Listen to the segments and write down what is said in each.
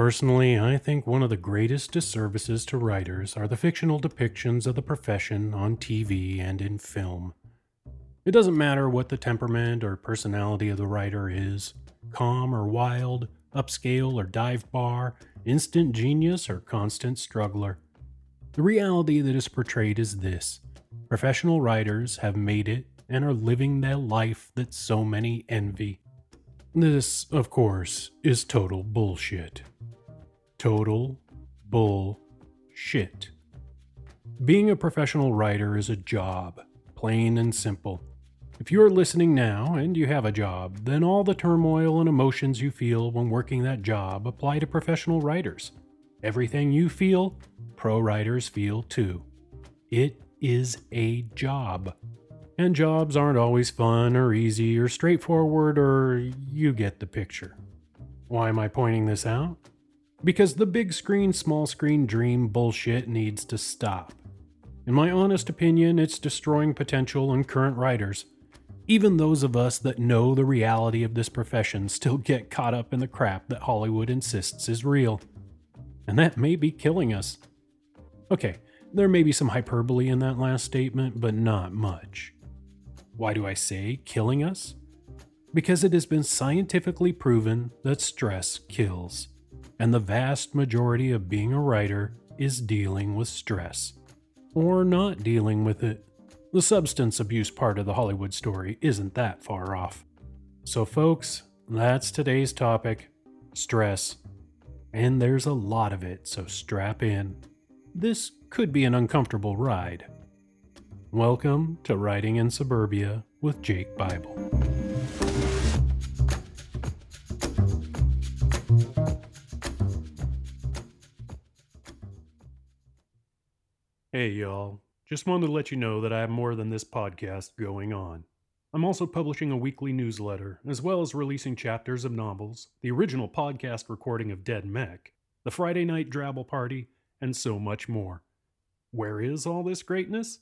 Personally, I think one of the greatest disservices to writers are the fictional depictions of the profession on TV and in film. It doesn't matter what the temperament or personality of the writer is calm or wild, upscale or dive bar, instant genius or constant struggler. The reality that is portrayed is this professional writers have made it and are living the life that so many envy. This, of course, is total bullshit. Total bull shit. Being a professional writer is a job, plain and simple. If you are listening now and you have a job, then all the turmoil and emotions you feel when working that job apply to professional writers. Everything you feel, pro writers feel too. It is a job. And jobs aren't always fun or easy or straightforward, or you get the picture. Why am I pointing this out? Because the big screen, small screen dream bullshit needs to stop. In my honest opinion, it's destroying potential and current writers. Even those of us that know the reality of this profession still get caught up in the crap that Hollywood insists is real. And that may be killing us. Okay, there may be some hyperbole in that last statement, but not much. Why do I say killing us? Because it has been scientifically proven that stress kills and the vast majority of being a writer is dealing with stress. Or not dealing with it. The substance abuse part of the Hollywood story isn't that far off. So, folks, that's today's topic stress. And there's a lot of it, so strap in. This could be an uncomfortable ride. Welcome to Writing in Suburbia with Jake Bible. Hey, y'all. Just wanted to let you know that I have more than this podcast going on. I'm also publishing a weekly newsletter, as well as releasing chapters of novels, the original podcast recording of Dead Mech, the Friday Night Drabble Party, and so much more. Where is all this greatness?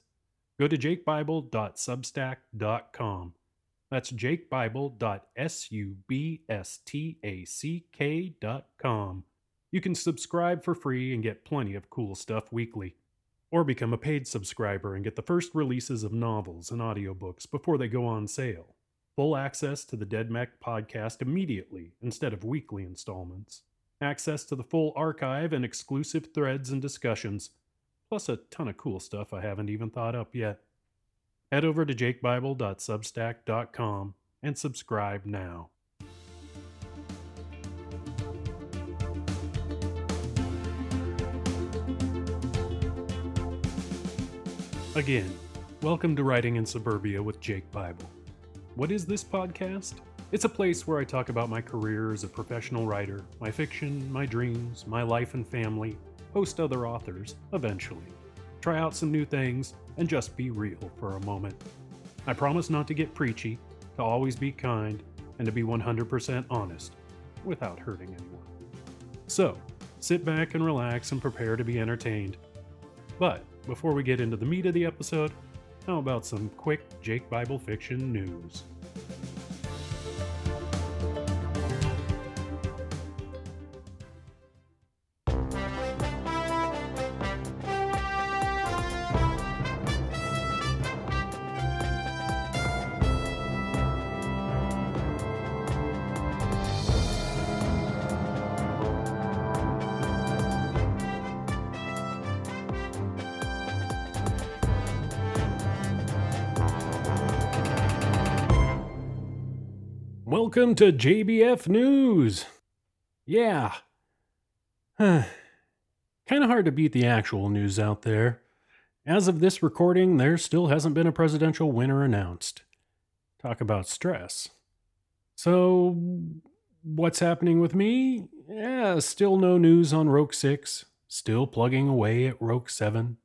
Go to jakebible.substack.com. That's jakebible.substack.com. You can subscribe for free and get plenty of cool stuff weekly. Or become a paid subscriber and get the first releases of novels and audiobooks before they go on sale. Full access to the Dead Mech podcast immediately instead of weekly installments. Access to the full archive and exclusive threads and discussions, plus a ton of cool stuff I haven't even thought up yet. Head over to jakebible.substack.com and subscribe now. Again, welcome to Writing in Suburbia with Jake Bible. What is this podcast? It's a place where I talk about my career as a professional writer, my fiction, my dreams, my life and family, host other authors, eventually. Try out some new things, and just be real for a moment. I promise not to get preachy, to always be kind, and to be 100% honest, without hurting anyone. So, sit back and relax and prepare to be entertained. But before we get into the meat of the episode, how about some quick Jake Bible fiction news? Welcome to JBF News. Yeah. kind of hard to beat the actual news out there. As of this recording, there still hasn't been a presidential winner announced. Talk about stress. So, what's happening with me? Yeah, still no news on Roak 6. Still plugging away at Roak 7.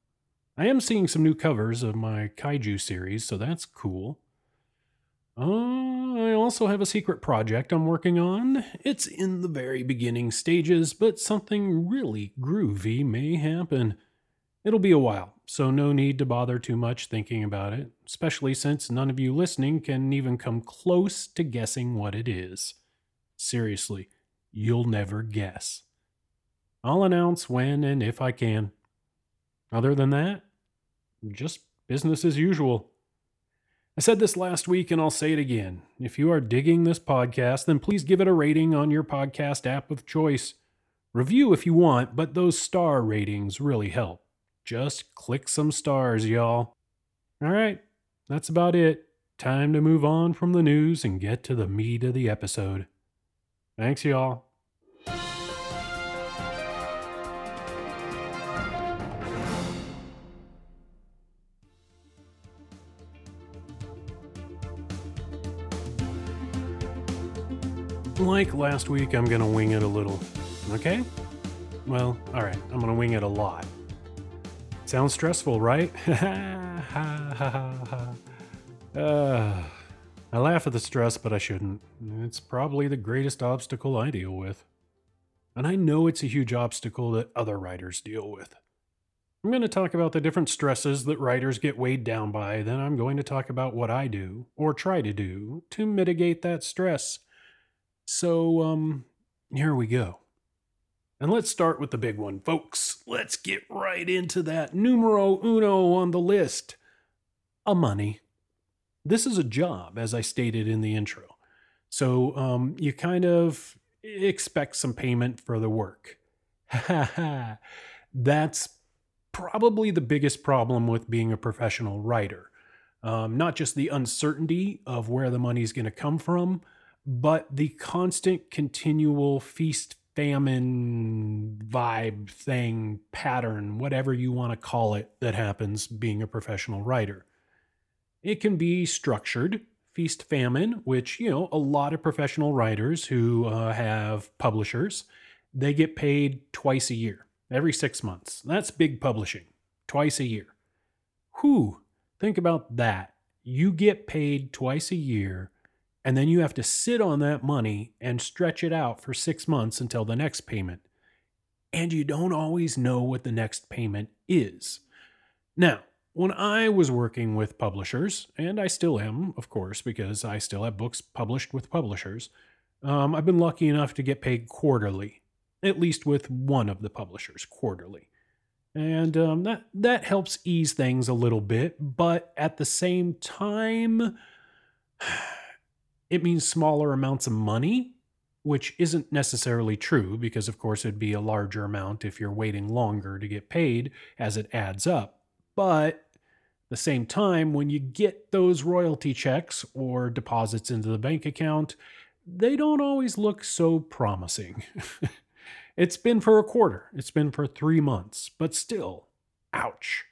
I am seeing some new covers of my Kaiju series, so that's cool. Uh, I also have a secret project I'm working on. It's in the very beginning stages, but something really groovy may happen. It'll be a while, so no need to bother too much thinking about it, especially since none of you listening can even come close to guessing what it is. Seriously, you'll never guess. I'll announce when and if I can. Other than that, just business as usual. I said this last week and I'll say it again. If you are digging this podcast, then please give it a rating on your podcast app of choice. Review if you want, but those star ratings really help. Just click some stars, y'all. All right, that's about it. Time to move on from the news and get to the meat of the episode. Thanks, y'all. Like last week, I'm going to wing it a little. Okay? Well, alright, I'm going to wing it a lot. Sounds stressful, right? uh, I laugh at the stress, but I shouldn't. It's probably the greatest obstacle I deal with. And I know it's a huge obstacle that other writers deal with. I'm going to talk about the different stresses that writers get weighed down by, then I'm going to talk about what I do, or try to do, to mitigate that stress. So, um, here we go. And let's start with the big one, folks. Let's get right into that numero uno on the list a money. This is a job, as I stated in the intro. So um, you kind of expect some payment for the work. That's probably the biggest problem with being a professional writer. Um, not just the uncertainty of where the money's going to come from, but the constant, continual feast famine vibe thing, pattern, whatever you want to call it, that happens being a professional writer. It can be structured, feast famine, which, you know, a lot of professional writers who uh, have publishers, they get paid twice a year, every six months. That's big publishing, twice a year. Whew, think about that. You get paid twice a year and then you have to sit on that money and stretch it out for six months until the next payment. And you don't always know what the next payment is. Now, when I was working with publishers, and I still am, of course, because I still have books published with publishers, um, I've been lucky enough to get paid quarterly, at least with one of the publishers, quarterly. And um, that, that helps ease things a little bit, but at the same time, it means smaller amounts of money, which isn't necessarily true because, of course, it'd be a larger amount if you're waiting longer to get paid as it adds up. But at the same time, when you get those royalty checks or deposits into the bank account, they don't always look so promising. it's been for a quarter, it's been for three months, but still, ouch.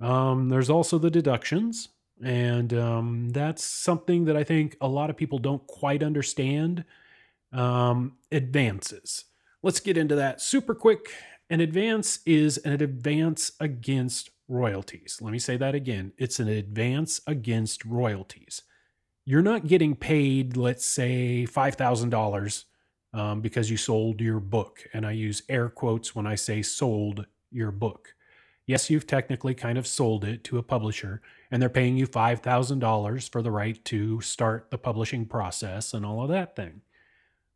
Um, there's also the deductions. And um, that's something that I think a lot of people don't quite understand. Um, advances. Let's get into that super quick. An advance is an advance against royalties. Let me say that again. It's an advance against royalties. You're not getting paid, let's say, $5,000 um, because you sold your book. And I use air quotes when I say sold your book. Yes, you've technically kind of sold it to a publisher, and they're paying you $5,000 for the right to start the publishing process and all of that thing.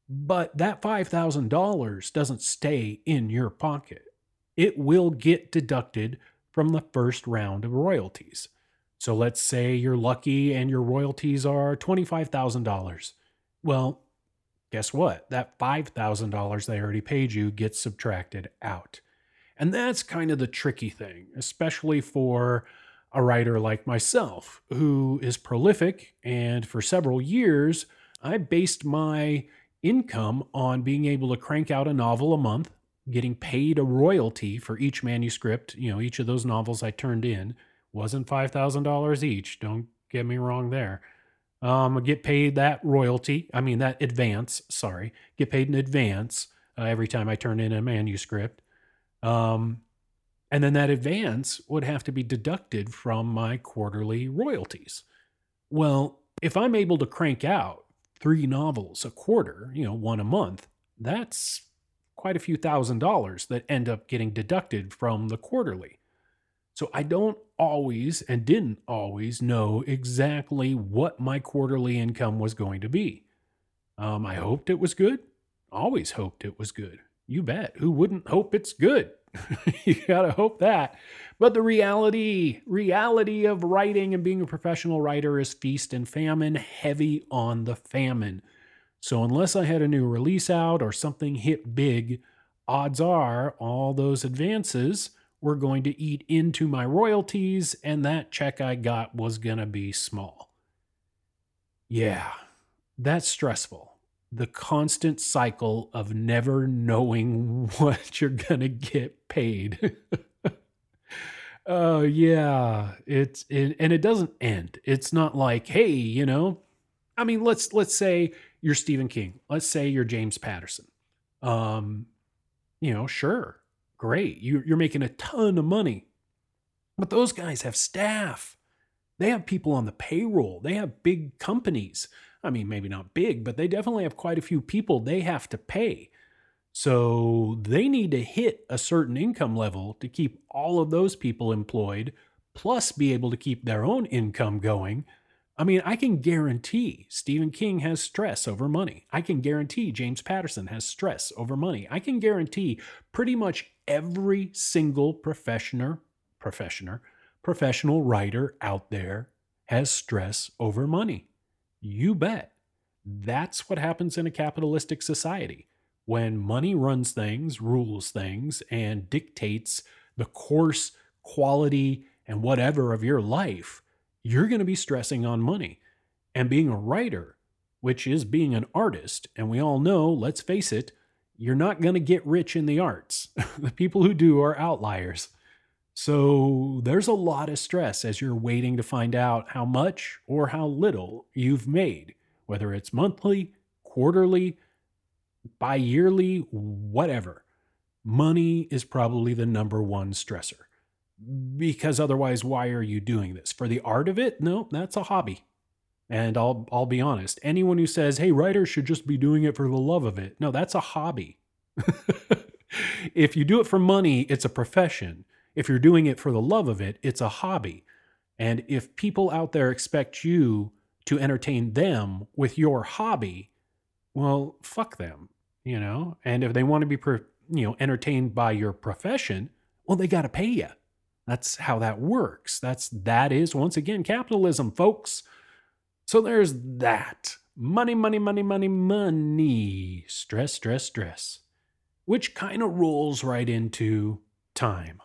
But that $5,000 doesn't stay in your pocket. It will get deducted from the first round of royalties. So let's say you're lucky and your royalties are $25,000. Well, guess what? That $5,000 they already paid you gets subtracted out. And that's kind of the tricky thing, especially for a writer like myself who is prolific. And for several years, I based my income on being able to crank out a novel a month, getting paid a royalty for each manuscript. You know, each of those novels I turned in wasn't $5,000 each. Don't get me wrong there. Um, get paid that royalty, I mean, that advance, sorry, get paid in advance uh, every time I turn in a manuscript. Um, and then that advance would have to be deducted from my quarterly royalties. Well, if I'm able to crank out three novels a quarter, you know, one a month, that's quite a few thousand dollars that end up getting deducted from the quarterly. So I don't always and didn't always know exactly what my quarterly income was going to be. Um, I hoped it was good, always hoped it was good. You bet. Who wouldn't hope it's good? you got to hope that. But the reality, reality of writing and being a professional writer is feast and famine, heavy on the famine. So unless I had a new release out or something hit big, odds are all those advances were going to eat into my royalties and that check I got was going to be small. Yeah, that's stressful. The constant cycle of never knowing what you're going to get paid. Oh yeah, it's it, and it doesn't end. It's not like, hey, you know, I mean, let's let's say you're Stephen King. Let's say you're James Patterson. Um, you know, sure, great. You, you're making a ton of money, but those guys have staff. They have people on the payroll. They have big companies. I mean, maybe not big, but they definitely have quite a few people they have to pay. So they need to hit a certain income level to keep all of those people employed, plus be able to keep their own income going. I mean, I can guarantee Stephen King has stress over money. I can guarantee James Patterson has stress over money. I can guarantee pretty much every single professioner, professioner, professional writer out there has stress over money. You bet. That's what happens in a capitalistic society when money runs things, rules things, and dictates the course, quality, and whatever of your life, you're going to be stressing on money. And being a writer, which is being an artist, and we all know, let's face it, you're not going to get rich in the arts. the people who do are outliers. So there's a lot of stress as you're waiting to find out how much or how little you've made, whether it's monthly, quarterly, bi yearly, whatever, money is probably the number one stressor. Because otherwise, why are you doing this? For the art of it? No, that's a hobby. And I'll I'll be honest. Anyone who says, "Hey, writers should just be doing it for the love of it." No, that's a hobby. if you do it for money, it's a profession. If you're doing it for the love of it, it's a hobby. And if people out there expect you to entertain them with your hobby, well, fuck them you know? And if they want to be you know entertained by your profession well they got to pay you that's how that works. That's that is once again capitalism folks. So there's that. Money money money money money. Stress stress stress. Which kind of rolls right into time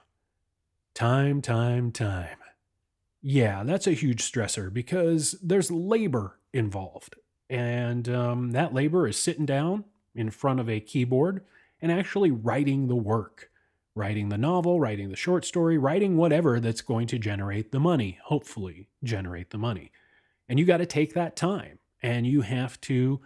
time time time yeah that's a huge stressor because there's labor involved and um, that labor is sitting down in front of a keyboard and actually writing the work, writing the novel, writing the short story, writing whatever that's going to generate the money, hopefully generate the money. And you got to take that time and you have to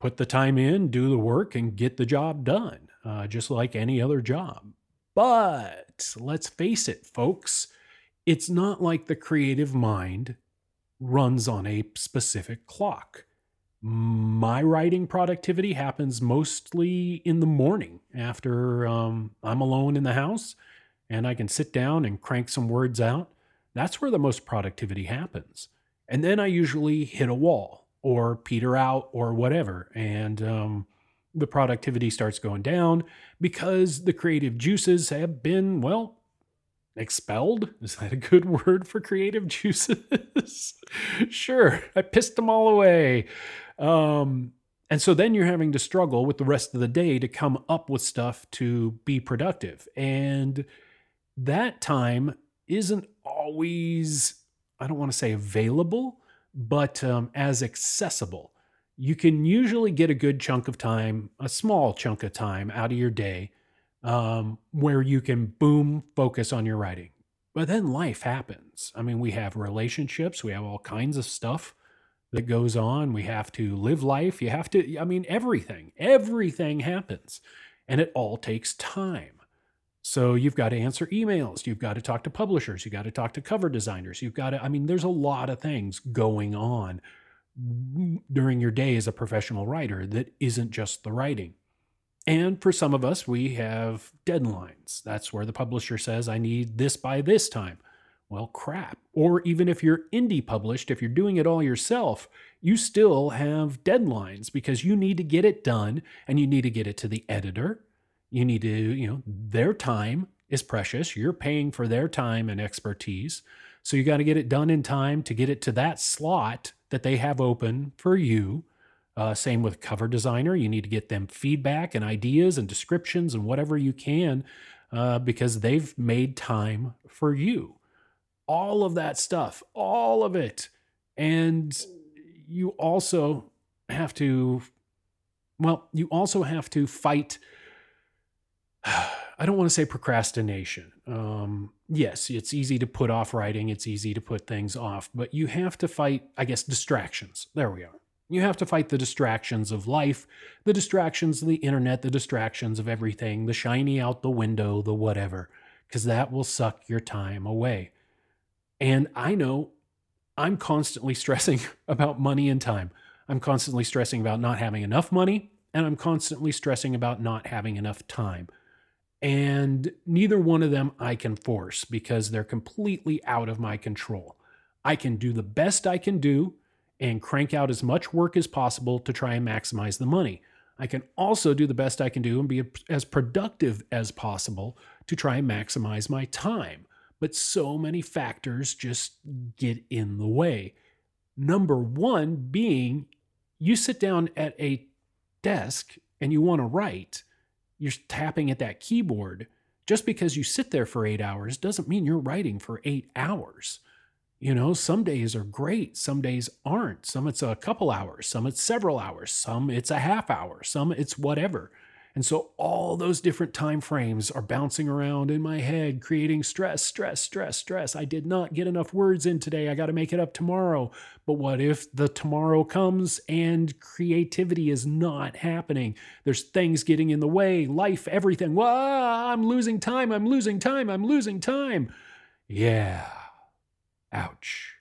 put the time in, do the work, and get the job done, uh, just like any other job. But let's face it, folks, it's not like the creative mind runs on a specific clock my writing productivity happens mostly in the morning after um, I'm alone in the house and I can sit down and crank some words out. That's where the most productivity happens. And then I usually hit a wall or peter out or whatever. And um, the productivity starts going down because the creative juices have been, well, expelled. Is that a good word for creative juices? sure, I pissed them all away. Um, and so then you're having to struggle with the rest of the day to come up with stuff to be productive. And that time isn't always, I don't want to say available, but um, as accessible. You can usually get a good chunk of time, a small chunk of time out of your day um, where you can boom focus on your writing. But then life happens. I mean, we have relationships, we have all kinds of stuff that goes on. We have to live life. You have to, I mean, everything, everything happens and it all takes time. So you've got to answer emails. You've got to talk to publishers. You've got to talk to cover designers. You've got to, I mean, there's a lot of things going on during your day as a professional writer that isn't just the writing. And for some of us, we have deadlines. That's where the publisher says, I need this by this time. Well, crap. Or even if you're indie published, if you're doing it all yourself, you still have deadlines because you need to get it done and you need to get it to the editor You need to, you know, their time is precious. You're paying for their time and expertise. So you got to get it done in time to get it to that slot that they have open for you. Uh, same with cover designer. You need to get them feedback and ideas and descriptions and whatever you can uh, because they've made time for you. All of that stuff, all of it. And you also have to, well, you also have to fight. I don't want to say procrastination. Um, yes, it's easy to put off writing, it's easy to put things off, but you have to fight, I guess, distractions. There we are. You have to fight the distractions of life, the distractions of the internet, the distractions of everything, the shiny out the window, the whatever, because that will suck your time away. And I know I'm constantly stressing about money and time. I'm constantly stressing about not having enough money, and I'm constantly stressing about not having enough time. And neither one of them I can force because they're completely out of my control. I can do the best I can do and crank out as much work as possible to try and maximize the money. I can also do the best I can do and be as productive as possible to try and maximize my time. But so many factors just get in the way. Number one being you sit down at a desk and you want to write you're tapping at that keyboard. Just because you sit there for eight hours doesn't mean you're writing for eight hours. You know, some days are great, some days aren't. Some it's a couple hours, some it's several hours, some it's a half hour, some it's whatever. And so all those different time frames are bouncing around in my head, creating stress, stress, stress, stress. I did not get enough words in today. I got to make it up tomorrow. But what if the tomorrow comes and creativity is not happening? There's things getting in the way, life, everything. Wow, I'm losing time. I'm losing time. I'm losing time. Yeah. Ouch.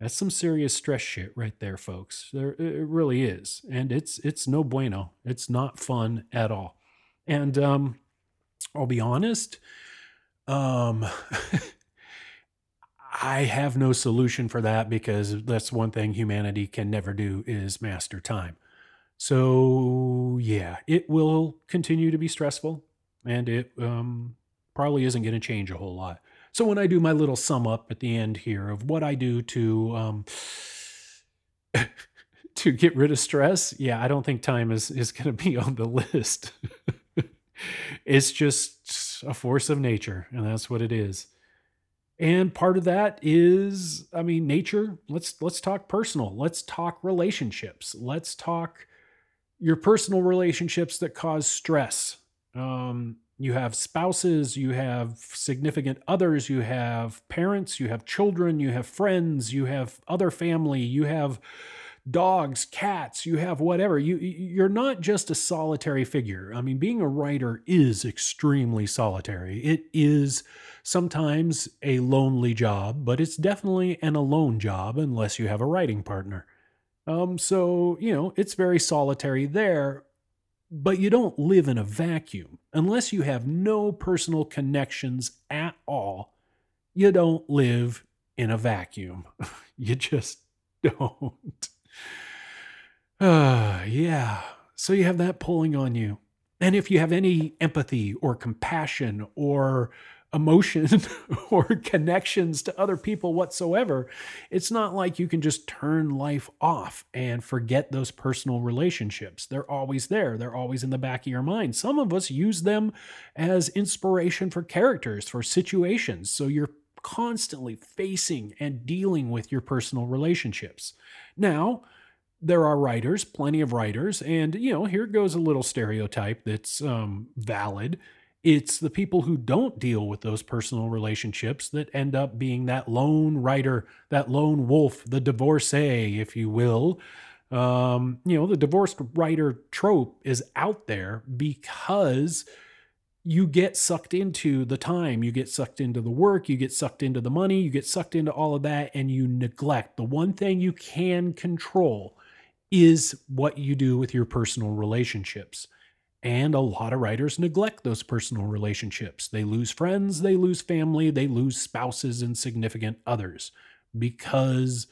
That's some serious stress shit right there, folks. There it really is. And it's it's no bueno. It's not fun at all. And um I'll be honest, um I have no solution for that because that's one thing humanity can never do is master time. So, yeah, it will continue to be stressful and it um probably isn't going to change a whole lot. So when I do my little sum up at the end here of what I do to um, to get rid of stress, yeah, I don't think time is is going to be on the list. it's just a force of nature, and that's what it is. And part of that is, I mean, nature. Let's let's talk personal. Let's talk relationships. Let's talk your personal relationships that cause stress. Um, you have spouses, you have significant others, you have parents, you have children, you have friends, you have other family, you have dogs, cats, you have whatever. You you're not just a solitary figure. I mean, being a writer is extremely solitary. It is sometimes a lonely job, but it's definitely an alone job unless you have a writing partner. Um, so, you know, it's very solitary there, but you don't live in a vacuum. Unless you have no personal connections at all, you don't live in a vacuum. you just don't. Uh, yeah. So you have that pulling on you. And if you have any empathy or compassion or emotion or connections to other people whatsoever. It's not like you can just turn life off and forget those personal relationships. They're always there, they're always in the back of your mind. Some of us use them as inspiration for characters, for situations. So you're constantly facing and dealing with your personal relationships. Now, there are writers, plenty of writers, and you know, here goes a little stereotype that's um, valid it's the people who don't deal with those personal relationships that end up being that lone writer, that lone wolf, the divorcee, if you will. Um, you know, the divorced writer trope is out there because you get sucked into the time, you get sucked into the work, you get sucked into the money, you get sucked into all of that, and you neglect the one thing you can control is what you do with your personal relationships. And a lot of writers neglect those personal relationships. They lose friends, they lose family, they lose spouses and significant others because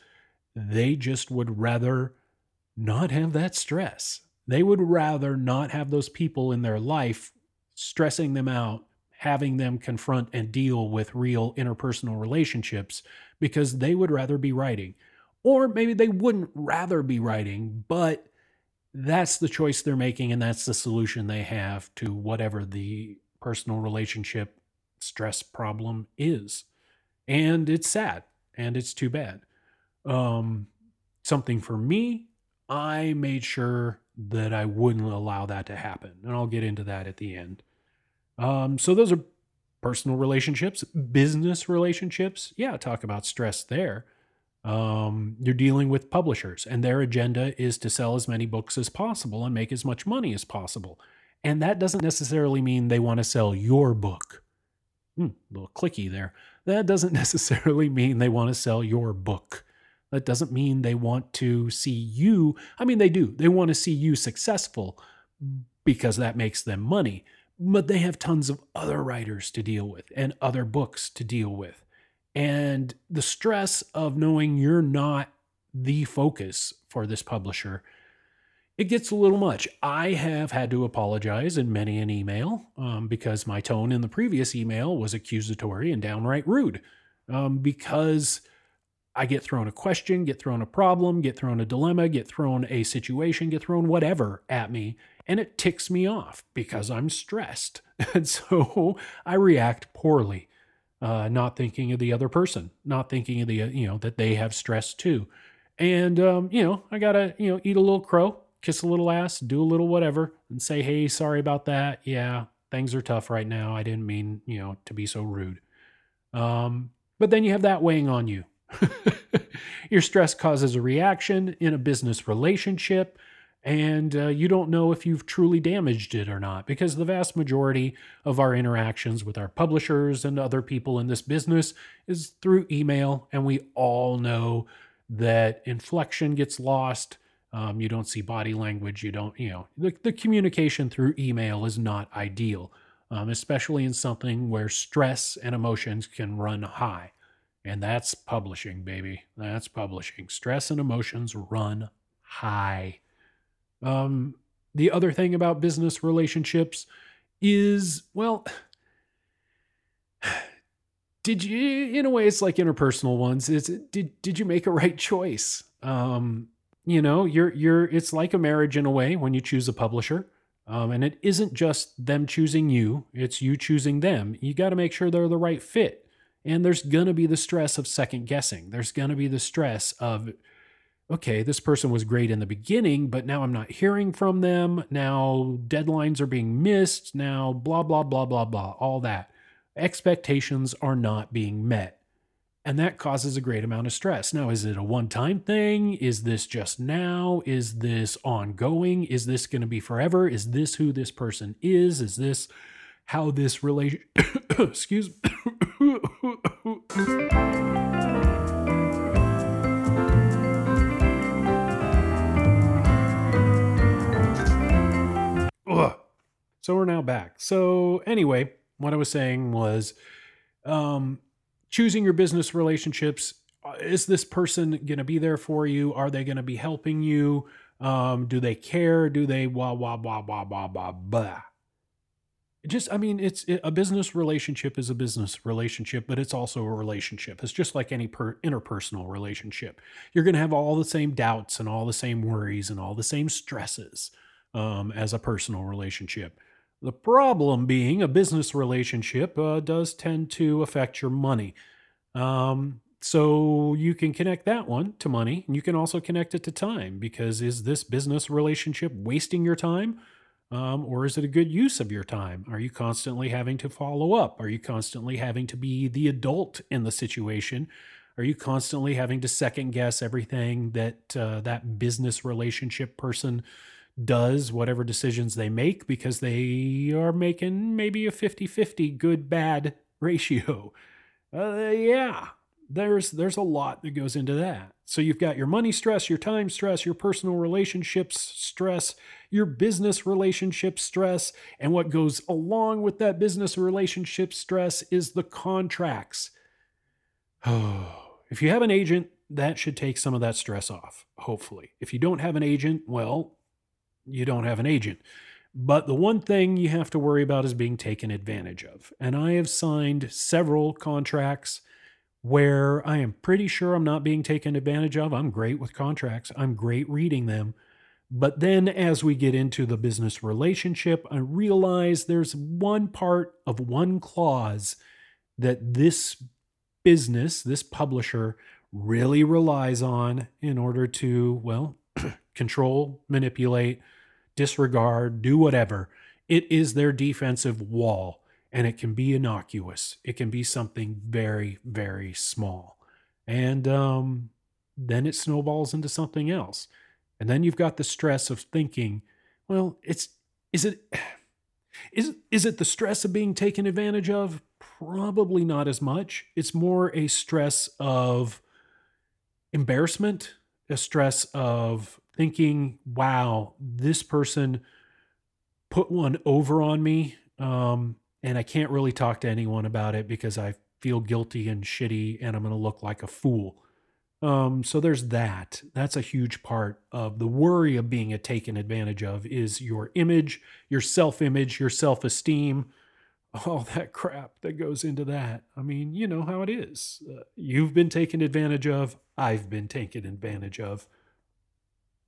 they just would rather not have that stress. They would rather not have those people in their life stressing them out, having them confront and deal with real interpersonal relationships because they would rather be writing. Or maybe they wouldn't rather be writing, but that's the choice they're making and that's the solution they have to whatever the personal relationship stress problem is. And it's sad and it's too bad. Um, something for me, I made sure that I wouldn't allow that to happen. And I'll get into that at the end. Um, so those are personal relationships, business relationships. Yeah, talk about stress there. Um, you're dealing with publishers, and their agenda is to sell as many books as possible and make as much money as possible. And that doesn't necessarily mean they want to sell your book. Hmm, a little clicky there. That doesn't necessarily mean they want to sell your book. That doesn't mean they want to see you. I mean, they do. They want to see you successful because that makes them money. But they have tons of other writers to deal with and other books to deal with. And the stress of knowing you're not the focus for this publisher, it gets a little much. I have had to apologize in many an email um, because my tone in the previous email was accusatory and downright rude. Um, because I get thrown a question, get thrown a problem, get thrown a dilemma, get thrown a situation, get thrown whatever at me, and it ticks me off because I'm stressed. And so I react poorly, uh, not thinking of the other person, not thinking of the, uh, you know, that they have stress too. And, um, you know, I got to, you know, eat a little crow, kiss a little ass, do a little whatever, and say, hey, sorry about that. Yeah, things are tough right now. I didn't mean, you know, to be so rude. Um, but then you have that weighing on you Your stress causes a reaction in a business relationship, and uh, you don't know if you've truly damaged it or not because the vast majority of our interactions with our publishers and other people in this business is through email, and we all know that inflection gets lost. Um, you don't see body language. You don't, you know, the, the communication through email is not ideal, um, especially in something where stress and emotions can run high. And that's publishing, baby. That's publishing. Stress and emotions run high. Um, the other thing about business relationships is, well, did you, in a way, it's like interpersonal ones. Is did did you make a right choice? Um, you know, you're you're. It's like a marriage in a way when you choose a publisher. Um, and it isn't just them choosing you; it's you choosing them. You got to make sure they're the right fit and there's going to be the stress of second guessing. There's going to be the stress of, okay, this person was great in the beginning, but now I'm not hearing from them. Now deadlines are being missed. Now, blah, blah, blah, blah, blah, all that. Expectations are not being met. And that causes a great amount of stress. Now, is it a one time thing? Is this just now? Is this ongoing? Is this going to be forever? Is this who this person is? Is this how this relation excuse so we're now back. So anyway, what I was saying was um, choosing your business relationships. Uh, is this person going to be there for you? Are they going to be helping you? Um, do they care? Do they wah wah wah wah wah wah blah? just i mean it's it, a business relationship is a business relationship but it's also a relationship it's just like any per, interpersonal relationship you're going to have all the same doubts and all the same worries and all the same stresses um, as a personal relationship the problem being a business relationship uh, does tend to affect your money um, so you can connect that one to money and you can also connect it to time because is this business relationship wasting your time um, or is it a good use of your time? Are you constantly having to follow up? Are you constantly having to be the adult in the situation? Are you constantly having to second guess everything that uh, that business relationship person does, whatever decisions they make, because they are making maybe a 50 50 good bad ratio? Uh, yeah, there's there's a lot that goes into that. So you've got your money stress, your time stress, your personal relationships stress, your business relationship stress, and what goes along with that business relationship stress is the contracts. Oh, if you have an agent, that should take some of that stress off, hopefully. If you don't have an agent, well, you don't have an agent. But the one thing you have to worry about is being taken advantage of. And I have signed several contracts where I am pretty sure I'm not being taken advantage of. I'm great with contracts, I'm great reading them. But then as we get into the business relationship, I realize there's one part of one clause that this business, this publisher, really relies on in order to, well, control, manipulate, disregard, do whatever. It is their defensive wall, and it can be innocuous. It can be something very, very small. And um, then it snowballs into something else. And then you've got the stress of thinking, well, it's, is it, is, is it the stress of being taken advantage of? Probably not as much. It's more a stress of embarrassment, a stress of thinking, wow, this person put one over on me. Um, and I can't really talk to anyone about it because I feel guilty and shitty and I'm going to look like a fool. Um, so there's that. That's a huge part of the worry of being taken advantage of is your image, your self-image, your self-esteem, all that crap that goes into that. I mean, you know how it is. Uh, you've been taken advantage of. I've been taken advantage of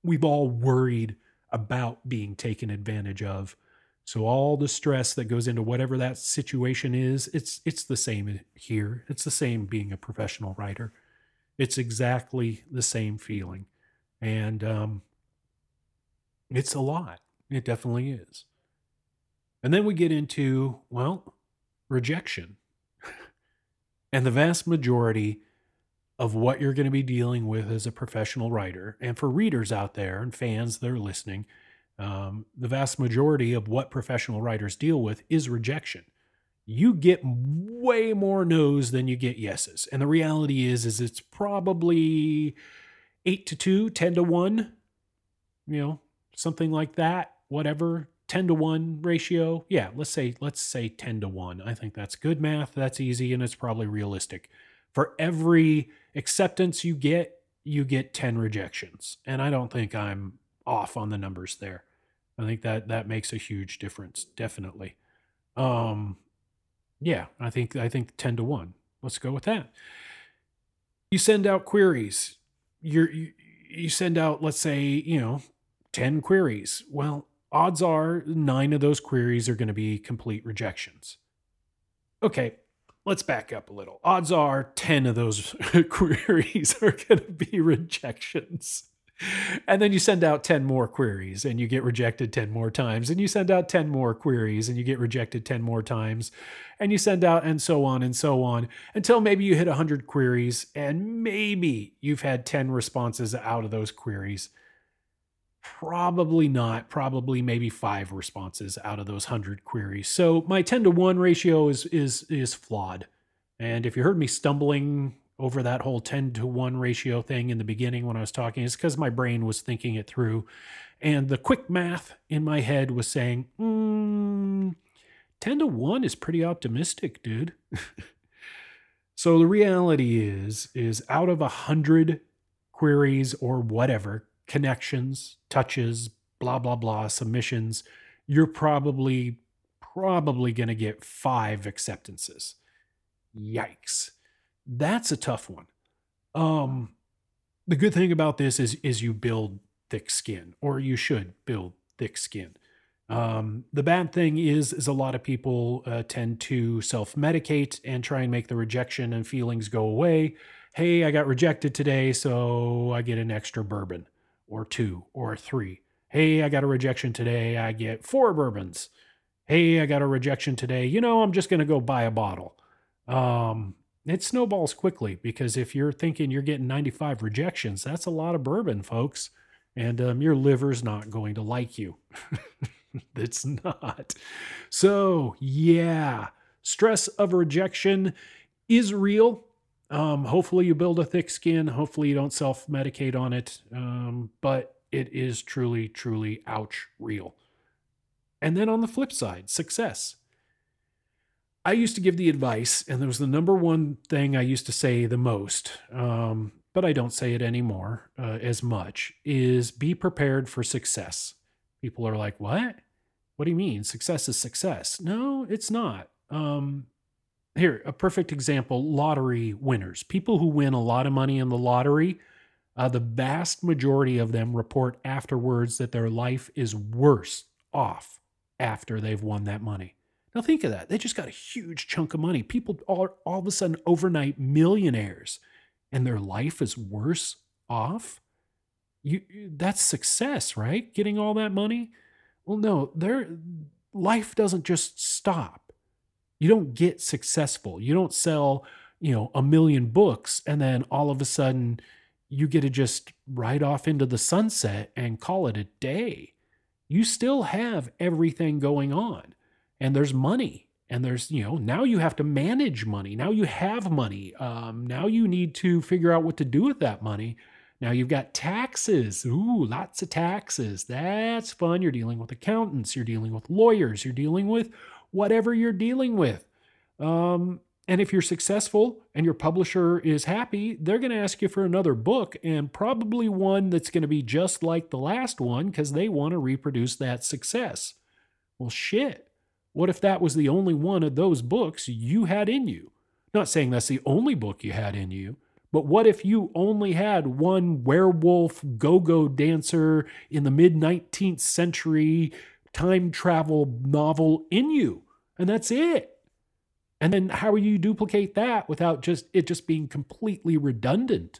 we've all worried about being taken advantage of. So all the stress that goes into whatever that situation is, it's it's the same here. It's the same being a professional writer. It's exactly the same feeling, and um, it's a lot. It definitely is. And then we get into well, rejection, and the vast majority of what you're going to be dealing with as a professional writer. And for readers out there and fans that are listening, um, the vast majority of what professional writers deal with is rejection. You get way more no's than you get yeses. And the reality is, is it's probably eight to two, 10 to one, you know, something like that, whatever, 10 to 1 ratio. Yeah, let's say, let's say 10 to 1. I think that's good math. That's easy and it's probably realistic. For every acceptance you get, you get 10 rejections. And I don't think I'm off on the numbers there. I think that that makes a huge difference, definitely. Um yeah, I think I think 10 to 1. Let's go with that. You send out queries. You're, you you send out let's say, you know, 10 queries. Well, odds are 9 of those queries are going to be complete rejections. Okay, let's back up a little. Odds are 10 of those queries are going to be rejections. And then you send out 10 more queries and you get rejected 10 more times. And you send out 10 more queries and you get rejected 10 more times. And you send out and so on and so on until maybe you hit 100 queries and maybe you've had 10 responses out of those queries. Probably not. Probably maybe five responses out of those hundred queries. So my 10 to 1 ratio is is is flawed. And if you heard me stumbling over that whole 10 to 1 ratio thing in the beginning when I was talking, it's because my brain was thinking it through. And the quick math in my head was saying, mm, 10 to 1 is pretty optimistic, dude. so the reality is, is out of a hundred queries or whatever, connections, touches, blah, blah, blah, submissions, you're probably, probably going to get five acceptances. Yikes. That's a tough one. Um, the good thing about this is, is you build thick skin, or you should build thick skin. Um, the bad thing is, is a lot of people uh, tend to self-medicate and try and make the rejection and feelings go away. Hey, I got rejected today, so I get an extra bourbon or two or three. Hey, I got a rejection today. I get four bourbons. Hey, I got a rejection today. You know, I'm just going to go buy a bottle. Um, it snowballs quickly because if you're thinking you're getting 95 rejections, that's a lot of bourbon, folks. And um, your liver's not going to like you. it's not. So, yeah, stress of rejection is real. Um, hopefully, you build a thick skin. Hopefully, you don't self medicate on it. Um, but it is truly, truly, ouch, real. And then on the flip side, success. I used to give the advice, and it was the number one thing I used to say the most, um, but I don't say it anymore uh, as much, is be prepared for success. People are like, what? What do you mean? Success is success. No, it's not. Um, here, a perfect example lottery winners. People who win a lot of money in the lottery, uh, the vast majority of them report afterwards that their life is worse off after they've won that money. Now, think of that. They just got a huge chunk of money. People are all of a sudden overnight millionaires, and their life is worse off. You, that's success, right? Getting all that money. Well, no, their life doesn't just stop you don't get successful. You don't sell, you know, a million books and then all of a sudden you get to just ride off into the sunset and call it a day. You still have everything going on and there's money and there's you know now you have to manage money. Now you have money. Um, now you need to figure out what to do with that money. Now you've got taxes. Ooh lots of taxes. That's fun. You're dealing with accountants. You're dealing with lawyers. You're dealing with whatever you're dealing with. Um, and if you're successful and your publisher is happy, they're going to ask you for another book and probably one that's going to be just like the last one because they want to reproduce that success. Well, shit. What if that was the only one of those books you had in you? Not saying that's the only book you had in you, but what if you only had one werewolf go go dancer in the mid 19th century time travel novel in you, and that's it. And then how will you duplicate that without just it just being completely redundant?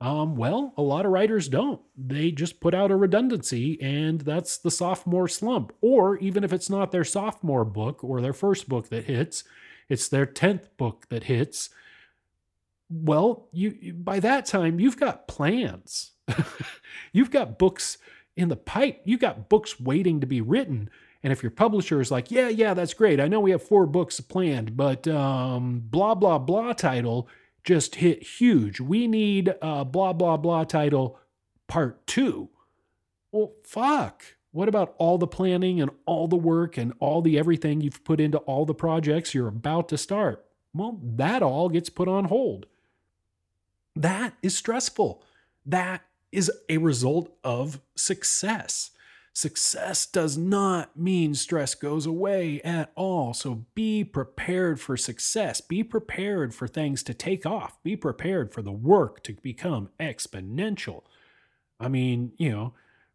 Um, well, a lot of writers don't. They just put out a redundancy, and that's the sophomore slump. Or even if it's not their sophomore book or their first book that hits, it's their 10th book that hits. Well, you by that time you've got plans. you've got books in the pipe. You got books waiting to be written. And if your publisher is like, yeah, yeah, that's great. I know we have four books planned, but um, blah, blah, blah title just hit huge. We need a blah, blah, blah title part two. Well, fuck. What about all the planning and all the work and all the everything you've put into all the projects you're about to start? Well, that all gets put on hold. That is stressful. That is a result of success. Success does not mean stress goes away at all. So be prepared for success. Be prepared for things to take off. Be prepared for the work to become exponential. I mean, you know,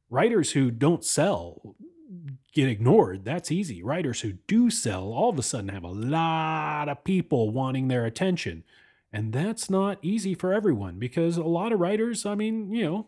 writers who don't sell get ignored. That's easy. Writers who do sell all of a sudden have a lot of people wanting their attention. And that's not easy for everyone because a lot of writers, I mean, you know,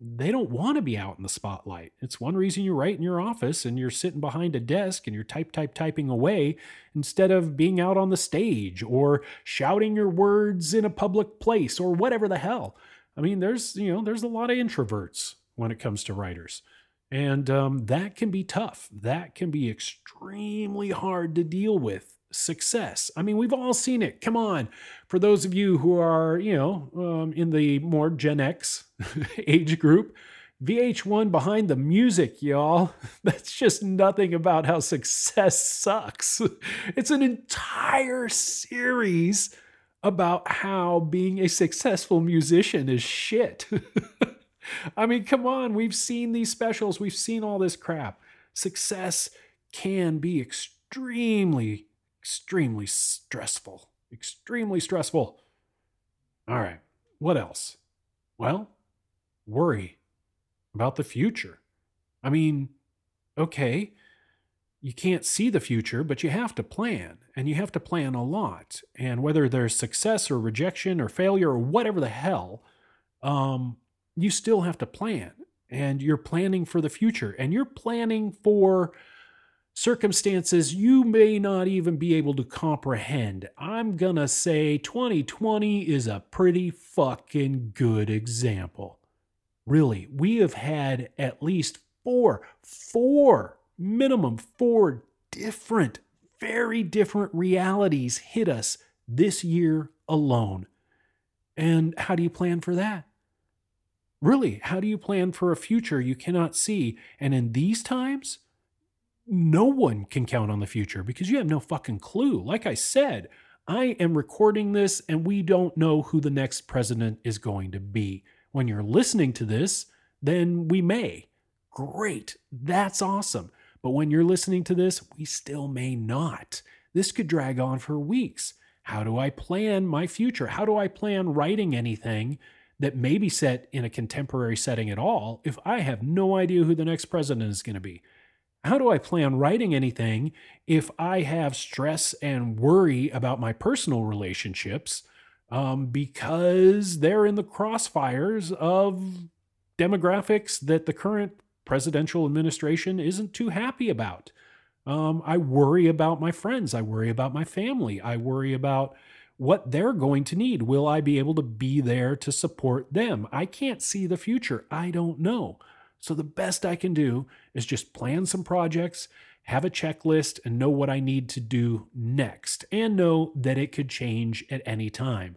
they don't want to be out in the spotlight. It's one reason you write in your office and you're sitting behind a desk and you're type, type, typing away instead of being out on the stage or shouting your words in a public place or whatever the hell. I mean, there's, you know, there's a lot of introverts when it comes to writers. And um, that can be tough. That can be extremely hard to deal with success. I mean, we've all seen it. Come on. For those of you who are, you know, um, in the more Gen X age group, VH1 behind the music, y'all. That's just nothing about how success sucks. It's an entire series about how being a successful musician is shit. I mean, come on. We've seen these specials, we've seen all this crap. Success can be extremely extremely stressful. Extremely stressful. All right. What else? Well, worry about the future. I mean, okay, you can't see the future, but you have to plan, and you have to plan a lot. And whether there's success or rejection or failure or whatever the hell, um, you still have to plan. And you're planning for the future, and you're planning for circumstances you may not even be able to comprehend. I'm gonna say 2020 is a pretty fucking good example. Really, we have had at least four, four, minimum four different, very different realities hit us this year alone. And how do you plan for that? Really, how do you plan for a future you cannot see? And in these times, no one can count on the future because you have no fucking clue. Like I said, I am recording this and we don't know who the next president is going to be. When you're listening to this, then we may. Great. That's awesome. But when you're listening to this, we still may not. This could drag on for weeks. How do I plan my future? How do I plan writing anything that may be set in a contemporary setting at all if I have no idea who the next president is going to be? How do I plan writing anything if I have stress and worry about my personal relationships um, because they're in the crossfires of demographics that the current presidential administration isn't too happy about. Um, I worry about my friends. I worry about my family. I worry about what they're going to need. Will I be able to be there to support them? I can't see the future. I don't know. So the best I can do is just plan some projects, have a checklist, and know what I need to do next, and know that it could change at any time.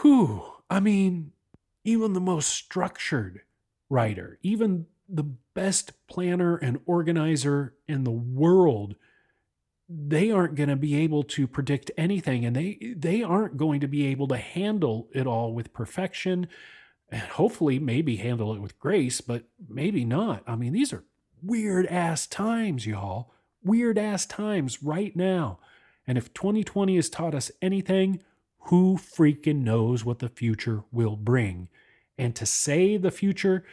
Whew. I mean, even the most structured writer, even the best planner and organizer in the world they aren't going to be able to predict anything and they they aren't going to be able to handle it all with perfection hopefully maybe handle it with grace but maybe not i mean these are weird ass times y'all weird ass times right now and if 2020 has taught us anything who freaking knows what the future will bring and to say the future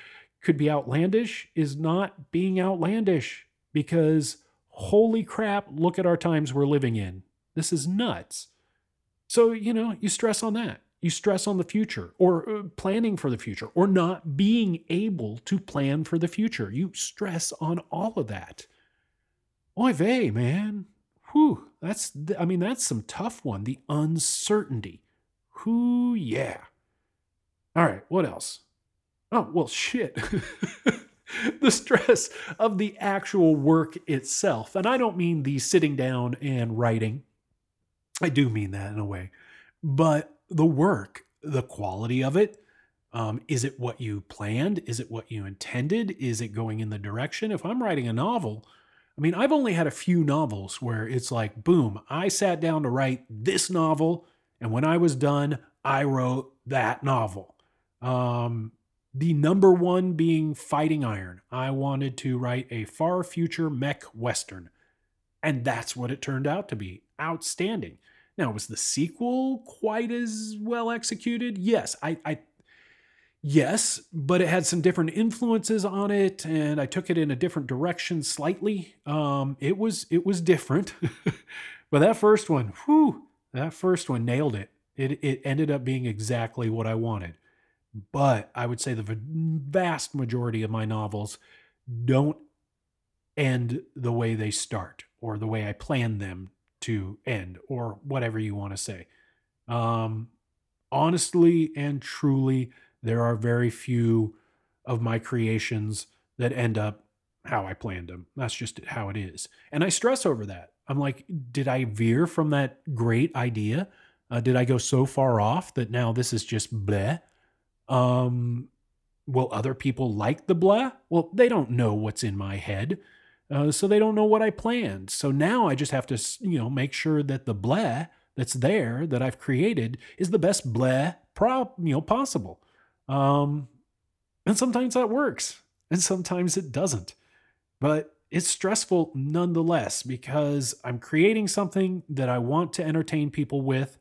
could be outlandish is not being outlandish because holy crap, look at our times we're living in. This is nuts. So, you know, you stress on that. You stress on the future or uh, planning for the future or not being able to plan for the future. You stress on all of that. Oy vey, man. Whew. That's, I mean, that's some tough one. The uncertainty. Whoo, yeah. All right, what else? Oh, well, shit. the stress of the actual work itself. And I don't mean the sitting down and writing. I do mean that in a way. But the work, the quality of it, um, is it what you planned? Is it what you intended? Is it going in the direction? If I'm writing a novel, I mean, I've only had a few novels where it's like, boom, I sat down to write this novel. And when I was done, I wrote that novel. Um, the number one being Fighting Iron. I wanted to write a far future mech western. And that's what it turned out to be. Outstanding. Now, was the sequel quite as well executed? Yes, I, I yes, but it had some different influences on it, and I took it in a different direction slightly. Um, it was it was different, but that first one, whew, that first one nailed it. It it ended up being exactly what I wanted. But I would say the vast majority of my novels don't end the way they start or the way I plan them to end or whatever you want to say. Um, honestly and truly, there are very few of my creations that end up how I planned them. That's just how it is. And I stress over that. I'm like, did I veer from that great idea? Uh, did I go so far off that now this is just bleh? Um, will other people like the blah? Well, they don't know what's in my head. Uh, so they don't know what I planned. So now I just have to, you know, make sure that the blah that's there that I've created is the best blah pro, you know, possible. Um, and sometimes that works, and sometimes it doesn't. But it's stressful nonetheless because I'm creating something that I want to entertain people with,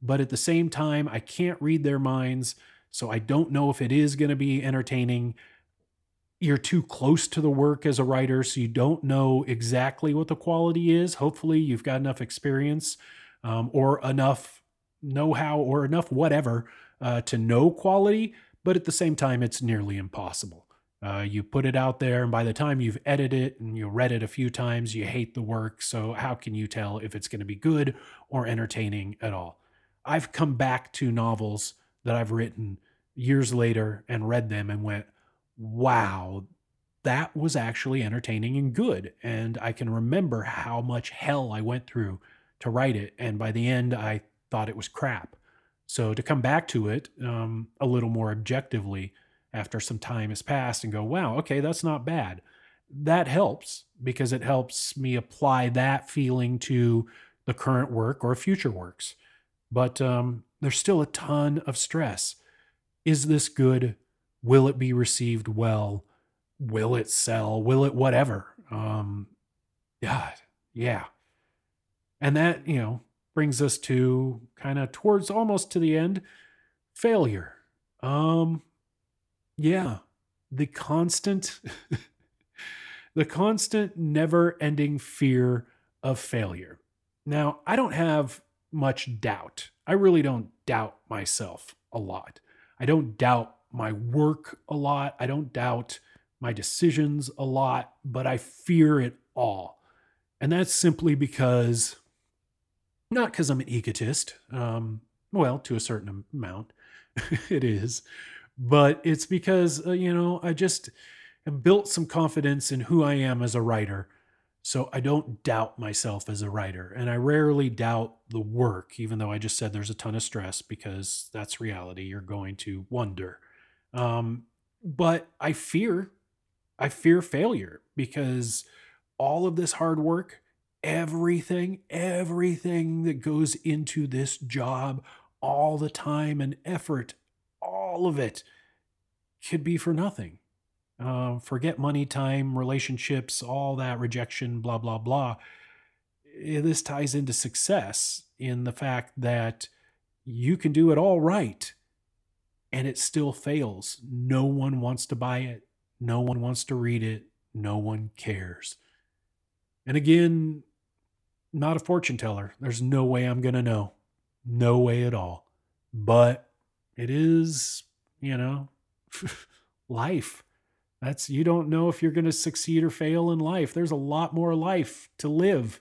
but at the same time, I can't read their minds. So I don't know if it is going to be entertaining. You're too close to the work as a writer, so you don't know exactly what the quality is. Hopefully, you've got enough experience um, or enough know how or enough whatever uh, to know quality, but at the same time, it's nearly impossible. Uh, you put it out there, and by the time you've edited it and you read it a few times, you hate the work. So, how can you tell if it's going to be good or entertaining at all? I've come back to novels that I've written years later and read them and went, wow, that was actually entertaining and good. And I can remember how much hell I went through to write it. And by the end, I thought it was crap. So to come back to it um, a little more objectively after some time has passed and go, wow, okay, that's not bad. That helps because it helps me apply that feeling to the current work or future works. But um, there's still a ton of stress. Is this good? Will it be received well? Will it sell? Will it whatever? Um, God, yeah. And that, you know, brings us to kind of towards almost to the end failure. Um, yeah, the constant, the constant, never ending fear of failure. Now, I don't have much doubt. I really don't doubt myself a lot. I don't doubt my work a lot. I don't doubt my decisions a lot, but I fear it all. And that's simply because, not because I'm an egotist, um, well, to a certain amount, it is, but it's because, uh, you know, I just built some confidence in who I am as a writer. So I don't doubt myself as a writer. And I rarely doubt the work, even though I just said there's a ton of stress because that's reality. You're going to wonder. Um, but I fear, I fear failure because all of this hard work, everything, everything that goes into this job, all the time and effort, all of it could be for nothing. Uh, forget money, time, relationships, all that rejection, blah, blah, blah. Eh, this ties into success in the fact that you can do it all right and it still fails. No one wants to buy it. No one wants to read it. No one cares. And again, not a fortune teller. There's no way I'm going to know. No way at all. But it is, you know, life. That's, you don't know if you're going to succeed or fail in life. There's a lot more life to live.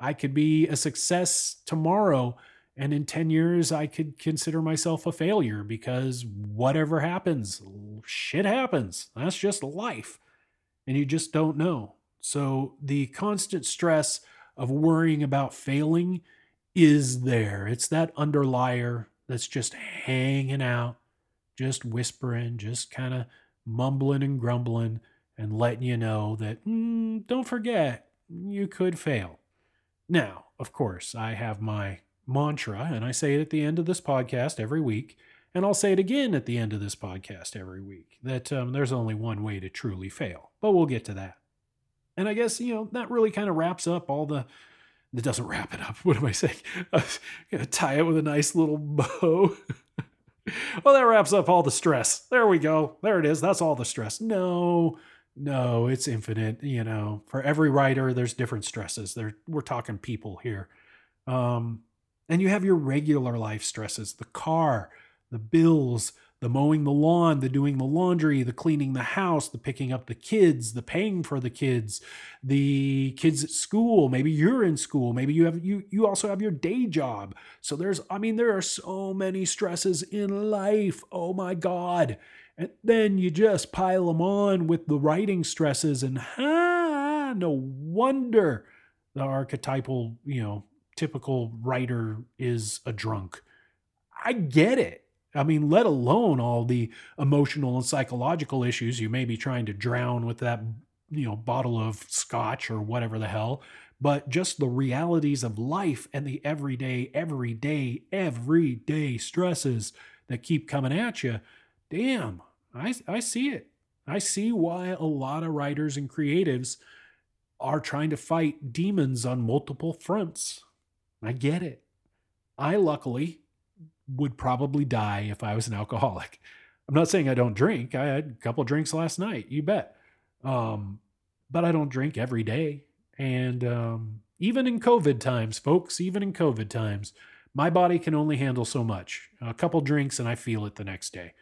I could be a success tomorrow, and in 10 years, I could consider myself a failure because whatever happens, shit happens. That's just life. And you just don't know. So the constant stress of worrying about failing is there. It's that underlier that's just hanging out, just whispering, just kind of mumbling and grumbling and letting you know that mm, don't forget, you could fail. Now, of course, I have my mantra, and I say it at the end of this podcast every week, and I'll say it again at the end of this podcast every week that um, there's only one way to truly fail. But we'll get to that. And I guess, you know, that really kind of wraps up all the, it doesn't wrap it up. What am I saying? I'm going to tie it with a nice little bow. well, that wraps up all the stress. There we go. There it is. That's all the stress. No, no, it's infinite. You know, for every writer, there's different stresses. There, we're talking people here. Um, and you have your regular life stresses the car, the bills, the mowing the lawn, the doing the laundry, the cleaning the house, the picking up the kids, the paying for the kids, the kids at school. Maybe you're in school. Maybe you have you you also have your day job. So there's I mean there are so many stresses in life. Oh my god. And then you just pile them on with the writing stresses and ah, no wonder the archetypal, you know, typical writer is a drunk. I get it. I mean, let alone all the emotional and psychological issues you may be trying to drown with that, you know, bottle of scotch or whatever the hell, but just the realities of life and the everyday, everyday, everyday stresses that keep coming at you. Damn, I, I see it. I see why a lot of writers and creatives are trying to fight demons on multiple fronts. I get it. I luckily would probably die if I was an alcoholic. I'm not saying I don't drink. I had a couple drinks last night, you bet. Um, but I don't drink every day. And um, even in COVID times, folks, even in COVID times, my body can only handle so much. A couple drinks and I feel it the next day.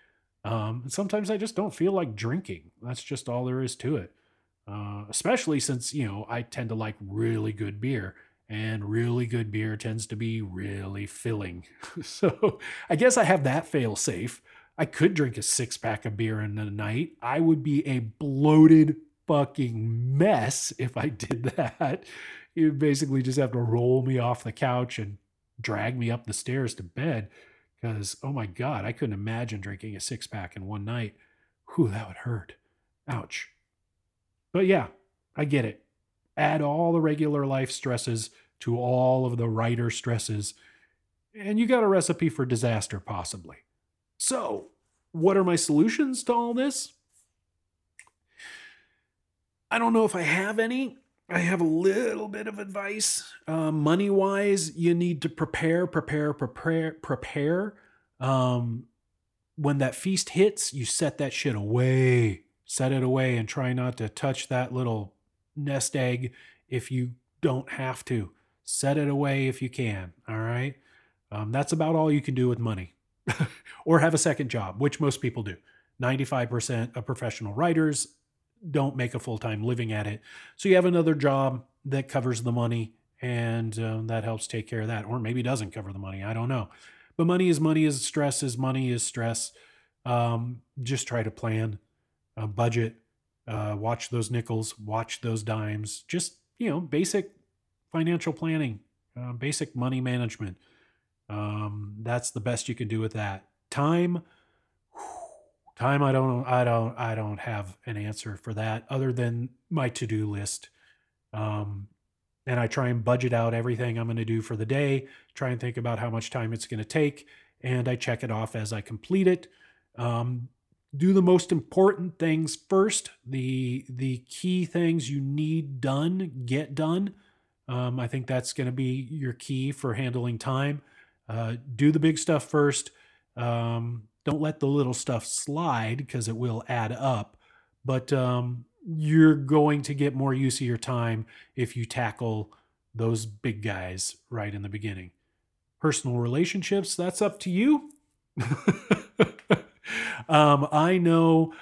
Um, and sometimes I just don't feel like drinking. That's just all there is to it. Uh, especially since, you know, I tend to like really good beer and really good beer tends to be really filling. so I guess I have that fail safe. I could drink a six pack of beer in a night. I would be a bloated fucking mess if I did that. You'd basically just have to roll me off the couch and drag me up the stairs to bed because, oh my God, I couldn't imagine drinking a six pack in one night. Whew, that would hurt. Ouch. But yeah, I get it. Add all the regular life stresses to all of the writer stresses, and you got a recipe for disaster, possibly. So, what are my solutions to all this? I don't know if I have any. I have a little bit of advice. Uh, money wise, you need to prepare, prepare, prepare, prepare. Um, when that feast hits, you set that shit away. Set it away and try not to touch that little nest egg if you don't have to. Set it away if you can. All right. Um, that's about all you can do with money. or have a second job, which most people do. 95% of professional writers don't make a full time living at it. So you have another job that covers the money and um, that helps take care of that. Or maybe doesn't cover the money. I don't know. But money is money, is stress is money, is stress. Um, just try to plan, a budget, uh, watch those nickels, watch those dimes. Just, you know, basic financial planning, uh, basic money management. Um, that's the best you can do with that. Time time i don't i don't i don't have an answer for that other than my to-do list um, and i try and budget out everything i'm going to do for the day try and think about how much time it's going to take and i check it off as i complete it um, do the most important things first the the key things you need done get done um, i think that's going to be your key for handling time uh, do the big stuff first um, don't let the little stuff slide because it will add up. But um, you're going to get more use of your time if you tackle those big guys right in the beginning. Personal relationships, that's up to you. um, I know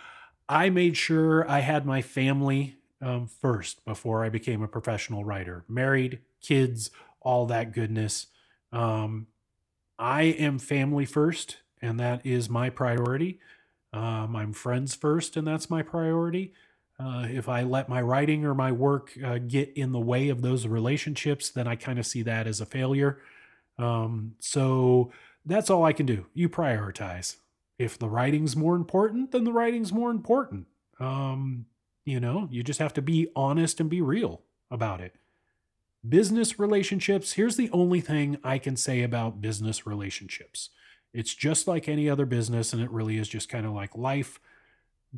I made sure I had my family um, first before I became a professional writer. Married, kids, all that goodness. Um, I am family first and that is my priority. Um, I'm friends first, and that's my priority. Uh, if I let my writing or my work uh, get in the way of those relationships, then I kind of see that as a failure. Um, so that's all I can do. You prioritize. If the writing's more important, then the writing's more important. Um, you know, you just have to be honest and be real about it. Business relationships, here's the only thing I can say about business relationships it's just like any other business, and it really is just kind of like life.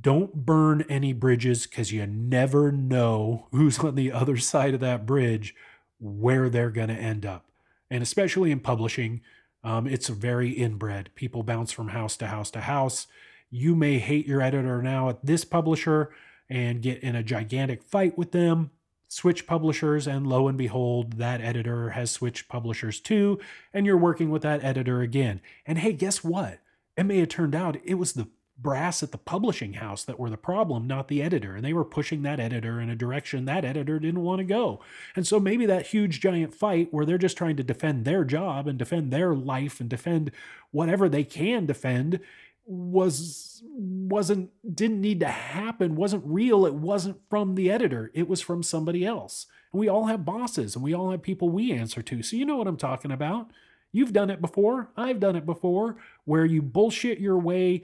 Don't burn any bridges because you never know who's on the other side of that bridge, where they're going to end up. And especially in publishing, um, it's very inbred. People bounce from house to house to house. You may hate your editor now at this publisher and get in a gigantic fight with them switch publishers, and lo and behold, that editor has switched publishers too, and you're working with that editor again. And hey, guess what? It may have turned out it was the brass at the publishing house that were the problem, not the editor. And they were pushing that editor in a direction that editor didn't want to go. And so maybe that huge giant fight where they're just trying to defend their job and defend their life and defend whatever they can defend was wasn't didn't need to happen wasn't real. It wasn't from the editor. It was from somebody else. And we all have bosses and we all have people we answer to. So you know what i'm talking about. You've done it before. I've done it before where you bullshit your way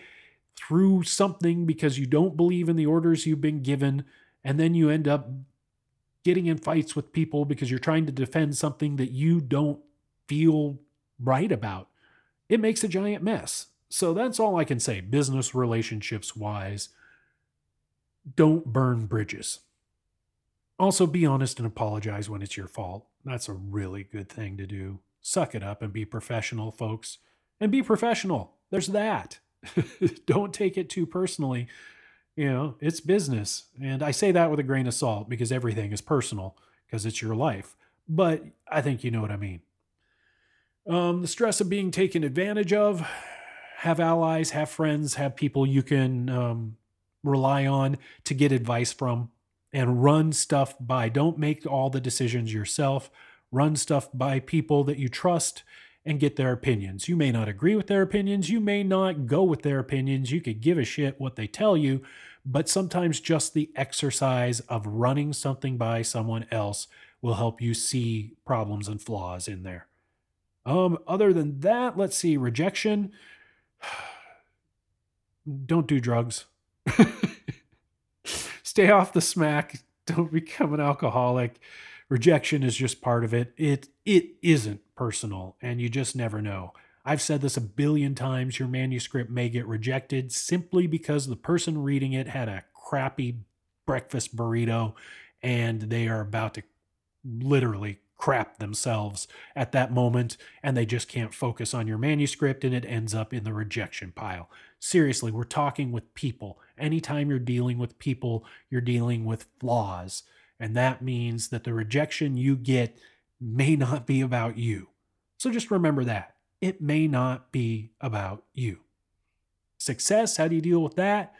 through something because you don't believe in the orders you've been given and then you end up getting in fights with people because you're trying to defend something that you don't feel right about it makes a giant mess so that's all I can say, business relationships wise. Don't burn bridges. Also, be honest and apologize when it's your fault. That's a really good thing to do. Suck it up and be professional, folks. And be professional. There's that. Don't take it too personally. You know, it's business. And I say that with a grain of salt because everything is personal because it's your life. But I think you know what I mean. Um, the stress of being taken advantage of, have allies, have friends, have people you can um, rely on to get advice from and run stuff by. Don't make all the decisions yourself. Run stuff by people that you trust and get their opinions. You may not agree with their opinions. You may not go with their opinions. You could give a shit what they tell you. But sometimes just the exercise of running something by someone else will help you see problems and flaws in there. Um, other than that, let's see rejection. Don't do drugs. Stay off the smack. Don't become an alcoholic. Rejection is just part of it. It it isn't personal and you just never know. I've said this a billion times. Your manuscript may get rejected simply because the person reading it had a crappy breakfast burrito and they are about to literally crap themselves at that moment and they just can't focus on your manuscript and it ends up in the rejection pile. Seriously, we're talking with people. Anytime you're dealing with people, you're dealing with flaws. And that means that the rejection you get may not be about you. So just remember that. It may not be about you. Success, how do you deal with that?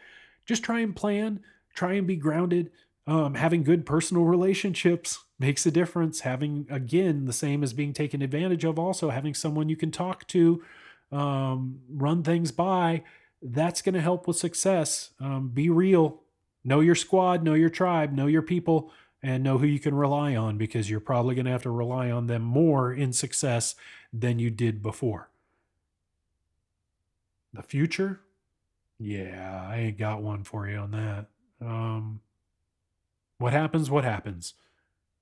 Just try and plan, try and be grounded. Um, having good personal relationships makes a difference. Having, again, the same as being taken advantage of, also having someone you can talk to, um, run things by, that's going to help with success. Um, be real. Know your squad, know your tribe, know your people, and know who you can rely on because you're probably going to have to rely on them more in success than you did before. The future? Yeah, I ain't got one for you on that. Um, what happens, what happens.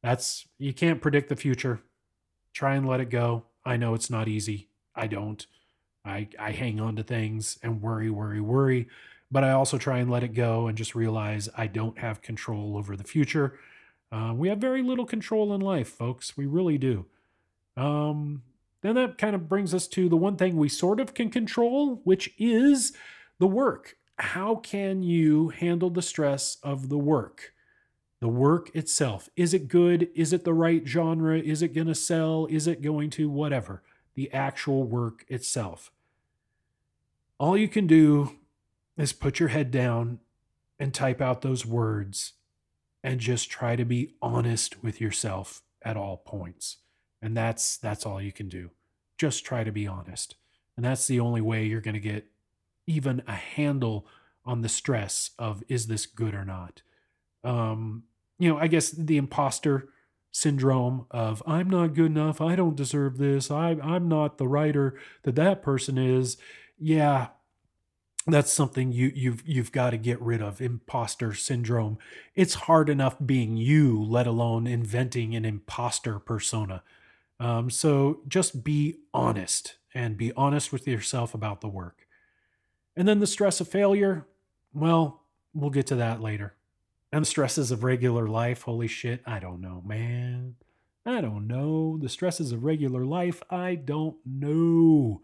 That's, you can't predict the future. Try and let it go. I know it's not easy. I don't. I, I hang on to things and worry, worry, worry. But I also try and let it go and just realize I don't have control over the future. Uh, we have very little control in life, folks. We really do. Um, then that kind of brings us to the one thing we sort of can control, which is the work. How can you handle the stress of the work? The work itself. Is it good? Is it the right genre? Is it going to sell? Is it going to whatever? The actual work itself. All you can do is put your head down and type out those words and just try to be honest with yourself at all points. And that's that's all you can do. Just try to be honest. And that's the only way you're going to get even a handle on the stress of is this good or not. Um, you know, I guess the imposter syndrome of I'm not good enough, I don't deserve this, I I'm not the writer that that person is. Yeah, that's something you you've you've got to get rid of imposter syndrome. It's hard enough being you let alone inventing an imposter persona. Um, so just be honest and be honest with yourself about the work. And then the stress of failure well we'll get to that later. And the stresses of regular life holy shit i don't know man. I don't know. The stresses of regular life i don't know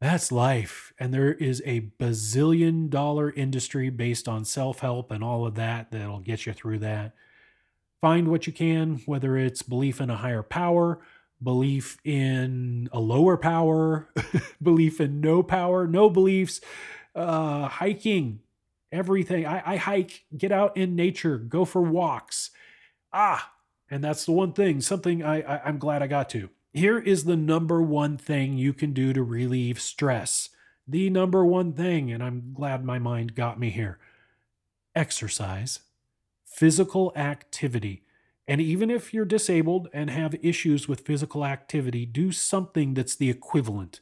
that's life. And there is a bazillion dollar industry based on self help and all of that that'll get you through that. Find what you can, whether it's belief in a higher power, belief in a lower power, belief in no power, no beliefs, uh, hiking, everything. I, I hike, get out in nature, go for walks. Ah, and that's the one thing, something I, I, I'm glad I got to here is the number one thing you can do to relieve stress. The number one thing, and I'm glad my mind got me here exercise, physical activity. And even if you're disabled and have issues with physical activity, do something that's the equivalent.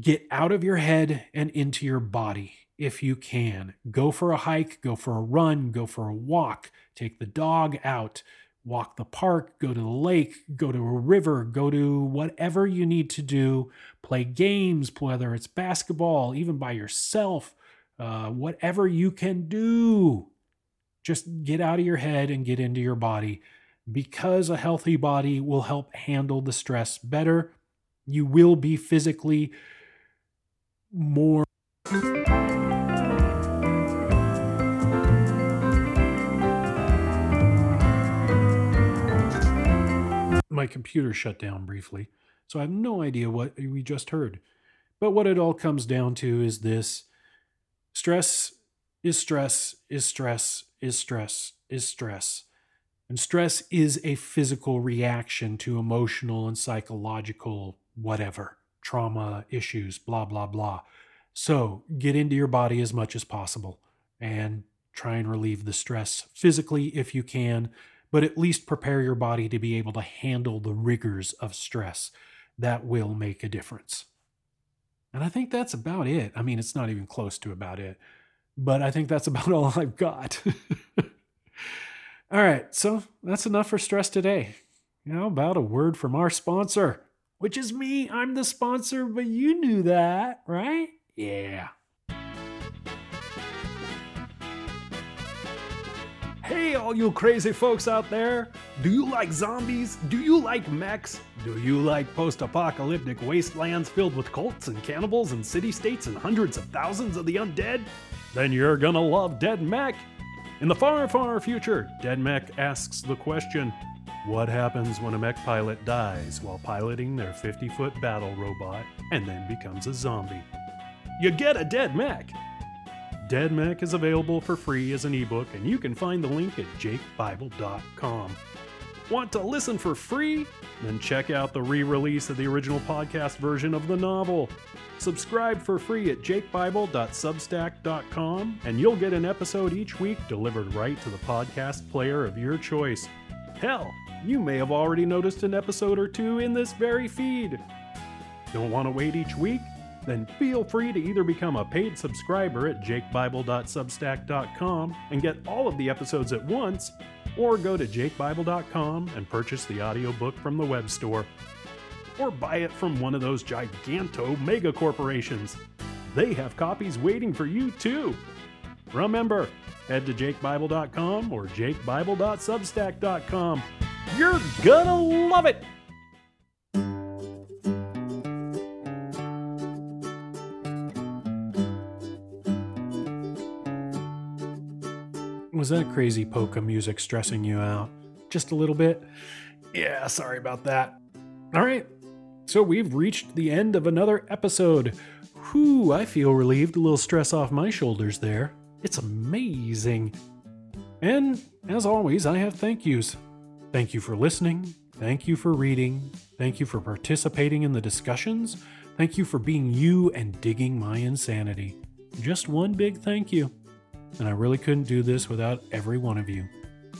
Get out of your head and into your body if you can. Go for a hike, go for a run, go for a walk, take the dog out walk the park, go to the lake, go to a river, go to whatever you need to do, play games, whether it's basketball, even by yourself, uh, whatever you can do. Just get out of your head and get into your body because a healthy body will help handle the stress better. You will be physically more. Computer shut down briefly, so I have no idea what we just heard. But what it all comes down to is this stress is stress, is stress, is stress, is stress. And stress is a physical reaction to emotional and psychological whatever, trauma, issues, blah, blah, blah. So get into your body as much as possible and try and relieve the stress physically if you can but at least prepare your body to be able to handle the rigors of stress. That will make a difference. And I think that's about it. I mean, it's not even close to about it, but I think that's about all I've got. all right, so that's enough for stress today. How about a word from our sponsor, which is me? I'm the sponsor, but you knew that, right? Yeah. Hey, all you crazy folks out there! Do you like zombies? Do you like mechs? Do you like post apocalyptic wastelands filled with cults and cannibals and city states and hundreds of thousands of the undead? Then you're gonna love Dead Mech! In the far, far future, Dead Mech asks the question What happens when a mech pilot dies while piloting their 50 foot battle robot and then becomes a zombie? You get a Dead Mech! Dead Mech is available for free as an ebook, and you can find the link at jakebible.com. Want to listen for free? Then check out the re release of the original podcast version of the novel. Subscribe for free at jakebible.substack.com, and you'll get an episode each week delivered right to the podcast player of your choice. Hell, you may have already noticed an episode or two in this very feed. Don't want to wait each week? Then feel free to either become a paid subscriber at jakebible.substack.com and get all of the episodes at once, or go to jakebible.com and purchase the audiobook from the web store. Or buy it from one of those giganto mega corporations. They have copies waiting for you too. Remember, head to jakebible.com or jakebible.substack.com. You're gonna love it! Was that crazy polka music stressing you out? Just a little bit? Yeah, sorry about that. All right, so we've reached the end of another episode. Whew, I feel relieved, a little stress off my shoulders there. It's amazing. And as always, I have thank yous. Thank you for listening. Thank you for reading. Thank you for participating in the discussions. Thank you for being you and digging my insanity. Just one big thank you and I really couldn't do this without every one of you.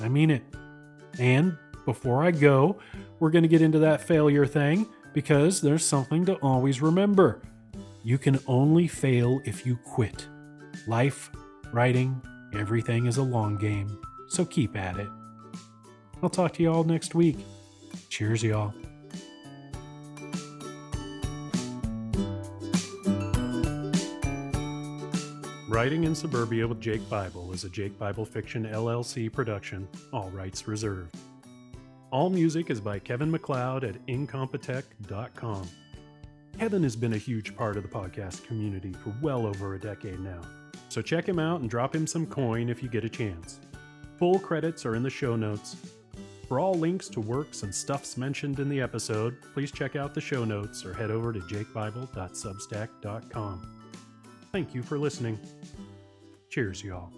I mean it. And before I go, we're going to get into that failure thing because there's something to always remember. You can only fail if you quit. Life, writing, everything is a long game, so keep at it. I'll talk to you all next week. Cheers, y'all. Writing in Suburbia with Jake Bible is a Jake Bible Fiction LLC production, all rights reserved. All music is by Kevin MacLeod at incompetech.com. Kevin has been a huge part of the podcast community for well over a decade now, so check him out and drop him some coin if you get a chance. Full credits are in the show notes. For all links to works and stuffs mentioned in the episode, please check out the show notes or head over to jakebible.substack.com. Thank you for listening. Cheers, y'all.